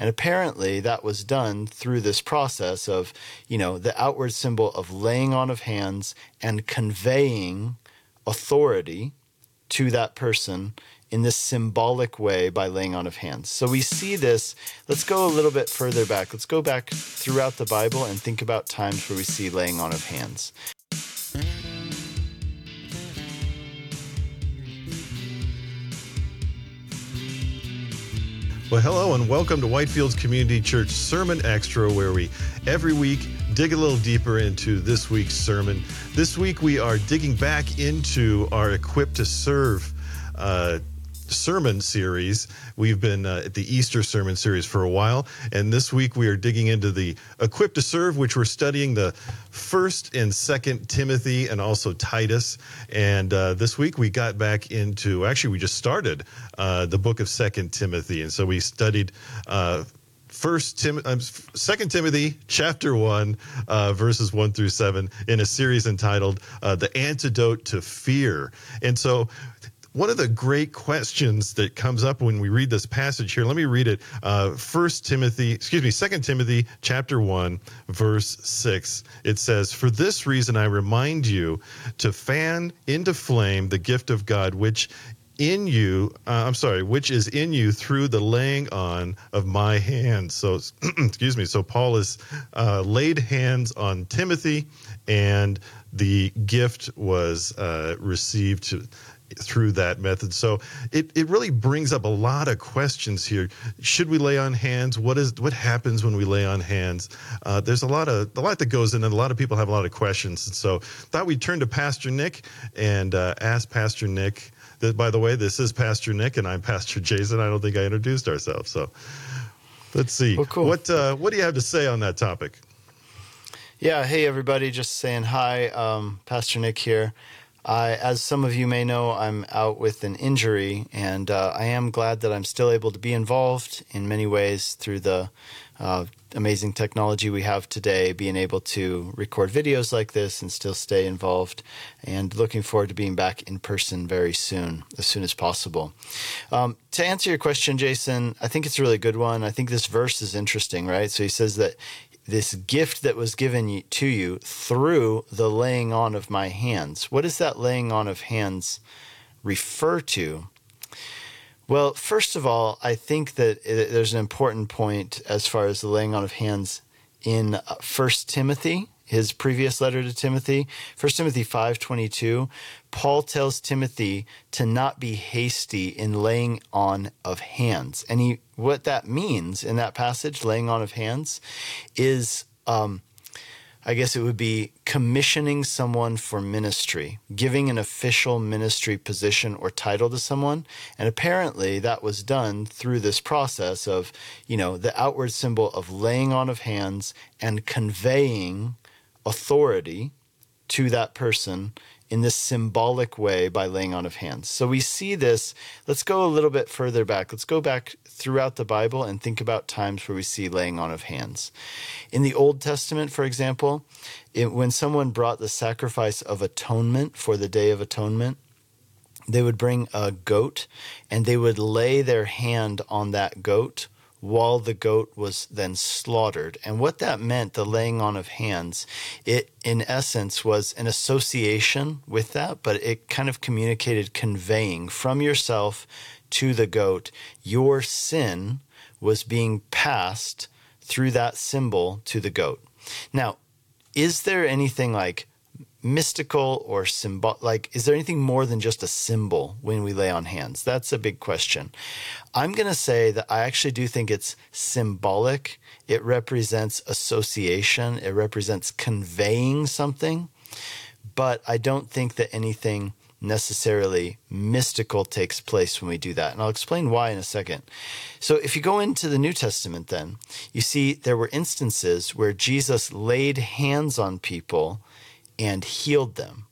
And apparently that was done through this process of, you know, the outward symbol of laying on of hands and conveying authority to that person in this symbolic way by laying on of hands. So we see this. Let's go a little bit further back. Let's go back throughout the Bible and think about times where we see laying on of hands. Well, hello and welcome to Whitefields Community Church Sermon Extra, where we every week dig a little deeper into this week's sermon. This week we are digging back into our Equipped to Serve uh, sermon series. We've been uh, at the Easter sermon series for a while, and this week we are digging into the Equipped to Serve, which we're studying the first and second Timothy and also Titus. And uh, this week we got back into actually we just started uh, the book of Second Timothy, and so we studied. Uh, First Tim, um, Second Timothy, chapter one, uh, verses one through seven, in a series entitled uh, "The Antidote to Fear." And so, one of the great questions that comes up when we read this passage here let me read it uh, first timothy excuse me second timothy chapter 1 verse 6 it says for this reason i remind you to fan into flame the gift of god which in you uh, i'm sorry which is in you through the laying on of my hands. So excuse me so paul has uh, laid hands on timothy and the gift was uh, received through that method. So it, it really brings up a lot of questions here. Should we lay on hands? What is what happens when we lay on hands? Uh, there's a lot of a lot that goes in, and a lot of people have a lot of questions. And so thought we'd turn to Pastor Nick and uh, ask Pastor Nick. That, by the way, this is Pastor Nick, and I'm Pastor Jason. I don't think I introduced ourselves. So let's see. Well, cool. What uh, what do you have to say on that topic? Yeah, hey everybody, just saying hi. Um, Pastor Nick here. I, as some of you may know, I'm out with an injury, and uh, I am glad that I'm still able to be involved in many ways through the uh, amazing technology we have today, being able to record videos like this and still stay involved. And looking forward to being back in person very soon, as soon as possible. Um, to answer your question, Jason, I think it's a really good one. I think this verse is interesting, right? So he says that this gift that was given to you through the laying on of my hands. What does that laying on of hands refer to? Well, first of all, I think that there's an important point as far as the laying on of hands in uh, First Timothy, his previous letter to Timothy, First Timothy 5:22, Paul tells Timothy to not be hasty in laying on of hands. And he what that means in that passage, laying on of hands, is um, I guess it would be commissioning someone for ministry, giving an official ministry position or title to someone. And apparently that was done through this process of, you know, the outward symbol of laying on of hands and conveying authority to that person in this symbolic way by laying on of hands. So we see this. Let's go a little bit further back. Let's go back throughout the Bible and think about times where we see laying on of hands. In the Old Testament, for example, it, when someone brought the sacrifice of atonement for the Day of Atonement, they would bring a goat and they would lay their hand on that goat while the goat was then slaughtered. And what that meant, the laying on of hands, it in essence was an association with that, but it kind of communicated conveying from yourself to the goat your sin was being passed through that symbol to the goat. Now, is there anything like mystical or symbol like is there anything more than just a symbol when we lay on hands? That's a big question. I'm going to say that i actually do think it's symbolic. It represents association. It represents conveying something. But i don't think that anything necessarily mystical takes place when we do that. And i'll explain why in a second. So if you go into the new testament then you see there were instances where jesus laid hands on people and healed them.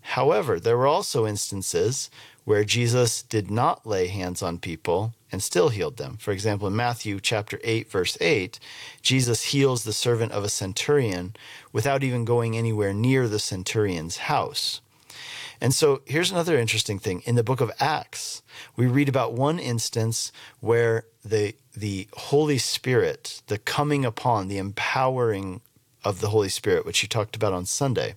However, there were also instances where Jesus did not lay hands on people and still healed them. For example, in Matthew chapter 8 verse 8, Jesus heals the servant of a centurion without even going anywhere near the centurion's house. And so here's another interesting thing. In the book of Acts, we read about one instance where the the Holy Spirit, the coming upon, the empowering of the Holy Spirit, which you talked about on Sunday,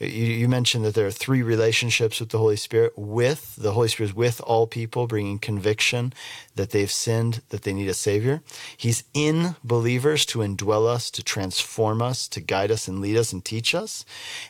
you, you, mentioned that there are three relationships with the Holy Spirit. With the Holy Spirit is with all people, bringing conviction that they've sinned, that they need a Savior. He's in believers to indwell us, to transform us, to guide us and lead us and teach us.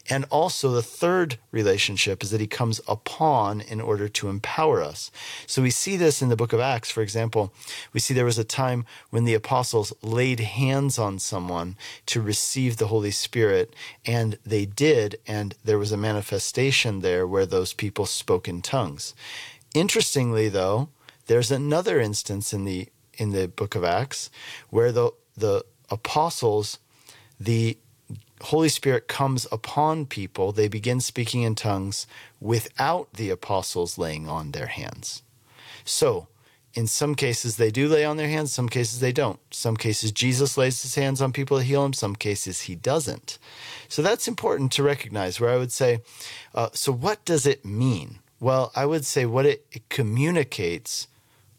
And also, the third relationship is that He comes upon in order to empower us. So we see this in the book of Acts. For example, we see there was a time when the apostles laid hands on someone to receive the Holy Spirit, and they did. And there was a manifestation there where those people spoke in tongues. Interestingly, though, there's another instance in the in the book of Acts where the the apostles the Holy Spirit comes upon people, they begin speaking in tongues without the apostles laying on their hands. So, in some cases they do lay on their hands, some cases they don't. Some cases Jesus lays his hands on people to heal them, some cases he doesn't. So that's important to recognize where I would say, uh, so what does it mean? Well, I would say what it, it communicates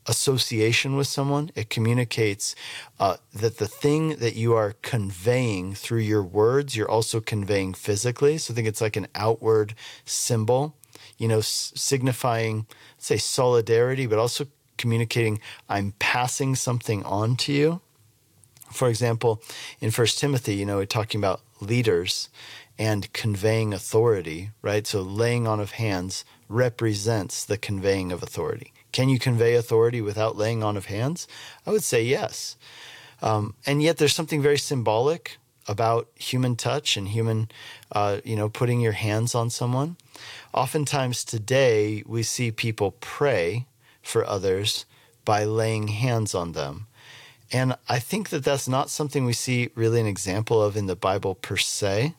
association with someone. It communicates uh, that the thing that you are conveying through your words, you're also conveying physically. So I think it's like an outward symbol, you know, signifying, say, solidarity, but also communicating, I'm passing something on to you. For example, in First Timothy, you know, we're talking about leaders and conveying authority, right? So laying on of hands represents the conveying of authority. Can you convey authority without laying on of hands? I would say yes. Um, and yet there's something very symbolic about human touch and human, uh, you know, putting your hands on someone. Oftentimes today, we see people pray for others by laying hands on them. And I think that that's not something we see really an example of in the Bible per se.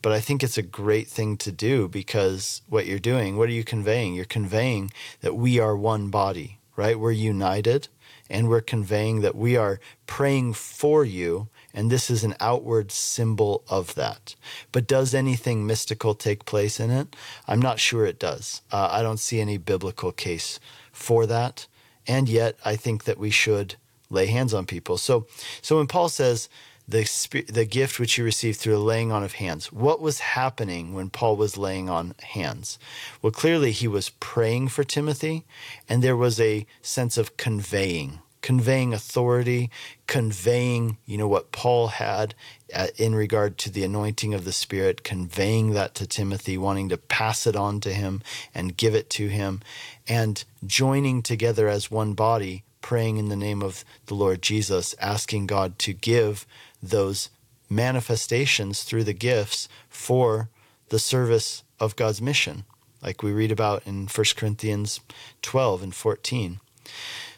But I think it's a great thing to do because what you're doing, what are you conveying? You're conveying that we are one body, right? We're united and we're conveying that we are praying for you. And this is an outward symbol of that. But does anything mystical take place in it? I'm not sure it does. Uh, I don't see any biblical case for that. And yet, I think that we should lay hands on people. So, so when Paul says, the the gift which you received through the laying on of hands. What was happening when Paul was laying on hands? Well, clearly he was praying for Timothy, and there was a sense of conveying, conveying authority, conveying, you know, what Paul had uh, in regard to the anointing of the Spirit, conveying that to Timothy, wanting to pass it on to him and give it to him, and joining together as one body praying in the name of the Lord Jesus, asking God to give those manifestations through the gifts for the service of God's mission, like we read about in 1 Corinthians 12 and 14.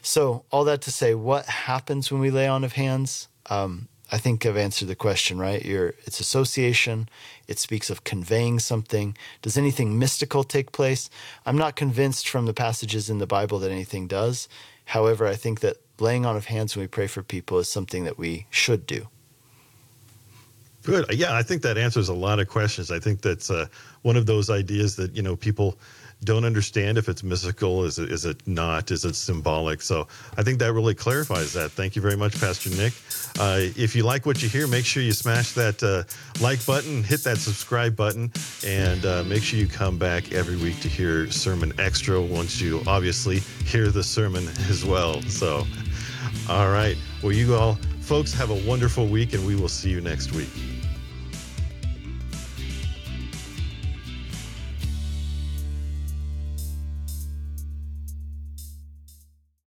So, all that to say, what happens when we lay on of hands? Um, I think I've answered the question, right? You're, it's association. It speaks of conveying something. Does anything mystical take place? I'm not convinced from the passages in the Bible that anything does. However, I think that laying on of hands when we pray for people is something that we should do. Good. Yeah, I think that answers a lot of questions. I think that's uh, one of those ideas that you know people don't understand if it's mystical. Is it is it not? Is it symbolic? So I think that really clarifies that. Thank you very much, Pastor Nick. Uh, if you like what you hear, make sure you smash that uh, like button, hit that subscribe button, and uh, make sure you come back every week to hear Sermon Extra once you obviously hear the sermon as well. So, all right. Well, you all folks have a wonderful week, and we will see you next week.